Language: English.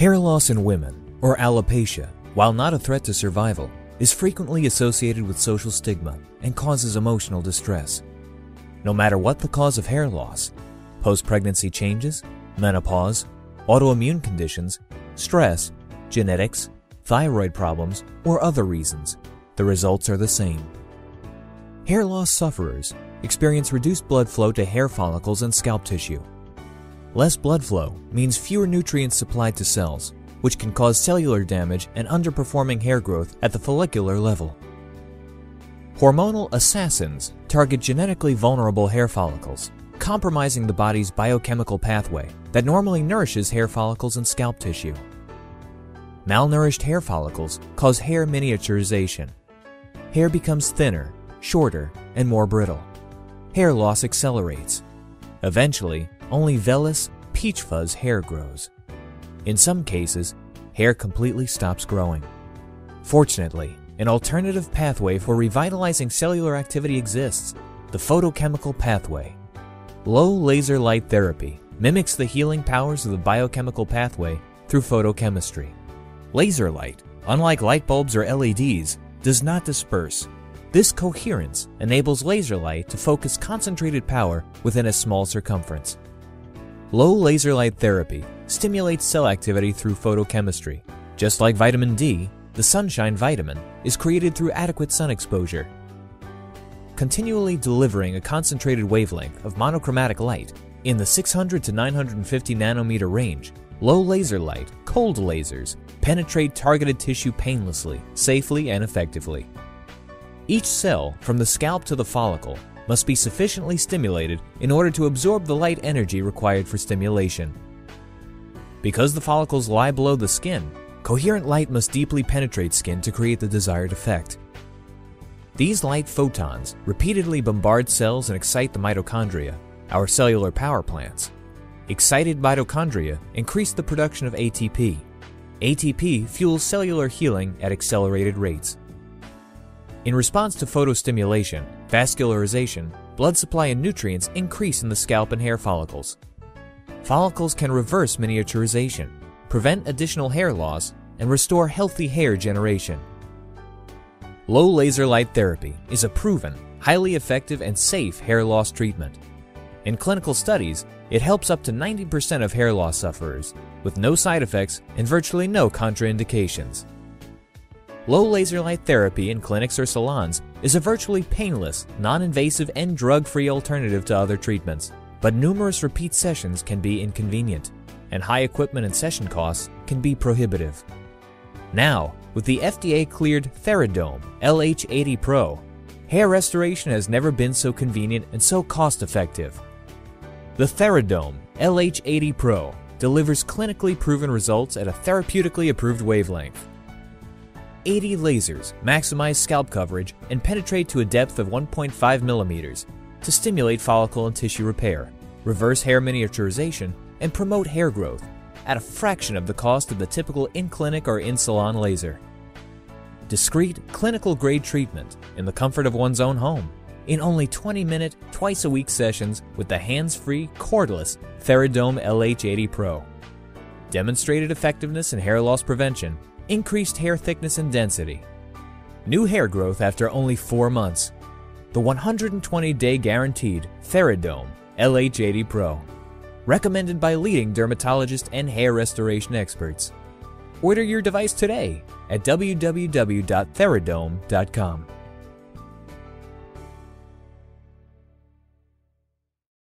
Hair loss in women, or alopecia, while not a threat to survival, is frequently associated with social stigma and causes emotional distress. No matter what the cause of hair loss, post-pregnancy changes, menopause, autoimmune conditions, stress, genetics, thyroid problems, or other reasons, the results are the same. Hair loss sufferers experience reduced blood flow to hair follicles and scalp tissue. Less blood flow means fewer nutrients supplied to cells, which can cause cellular damage and underperforming hair growth at the follicular level. Hormonal assassins target genetically vulnerable hair follicles, compromising the body's biochemical pathway that normally nourishes hair follicles and scalp tissue. Malnourished hair follicles cause hair miniaturization. Hair becomes thinner, shorter, and more brittle. Hair loss accelerates. Eventually, only vellus, peach fuzz hair grows. In some cases, hair completely stops growing. Fortunately, an alternative pathway for revitalizing cellular activity exists, the photochemical pathway. Low laser light therapy mimics the healing powers of the biochemical pathway through photochemistry. Laser light, unlike light bulbs or LEDs, does not disperse. This coherence enables laser light to focus concentrated power within a small circumference. Low laser light therapy stimulates cell activity through photochemistry. Just like vitamin D, the sunshine vitamin is created through adequate sun exposure. Continually delivering a concentrated wavelength of monochromatic light in the 600 to 950 nanometer range, low laser light, cold lasers, penetrate targeted tissue painlessly, safely, and effectively. Each cell, from the scalp to the follicle, must be sufficiently stimulated in order to absorb the light energy required for stimulation. Because the follicles lie below the skin, coherent light must deeply penetrate skin to create the desired effect. These light photons repeatedly bombard cells and excite the mitochondria, our cellular power plants. Excited mitochondria increase the production of ATP. ATP fuels cellular healing at accelerated rates. In response to photostimulation, vascularization, blood supply and nutrients increase in the scalp and hair follicles. Follicles can reverse miniaturization, prevent additional hair loss, and restore healthy hair generation. Low laser light therapy is a proven, highly effective, and safe hair loss treatment. In clinical studies, it helps up to 90% of hair loss sufferers, with no side effects and virtually no contraindications. Low laser light therapy in clinics or salons is a virtually painless, non-invasive and drug-free alternative to other treatments, but numerous repeat sessions can be inconvenient, and high equipment and session costs can be prohibitive. Now, with the FDA-cleared Theradome LH80 Pro, hair restoration has never been so convenient and so cost-effective. The Theradome LH80 Pro delivers clinically proven results at a therapeutically approved wavelength 80 lasers maximize scalp coverage and penetrate to a depth of 1.5 millimeters to stimulate follicle and tissue repair, reverse hair miniaturization, and promote hair growth at a fraction of the cost of the typical in-clinic or in-salon laser. Discreet, clinical-grade treatment in the comfort of one's own home in only 20-minute, twice-a-week sessions with the hands-free, cordless Theradome LH80 Pro. Demonstrated effectiveness in hair loss prevention increased hair thickness and density, new hair growth after only 4 months, the 120-day guaranteed Theradome LH80 Pro, recommended by leading dermatologists and hair restoration experts. Order your device today at www.theradome.com.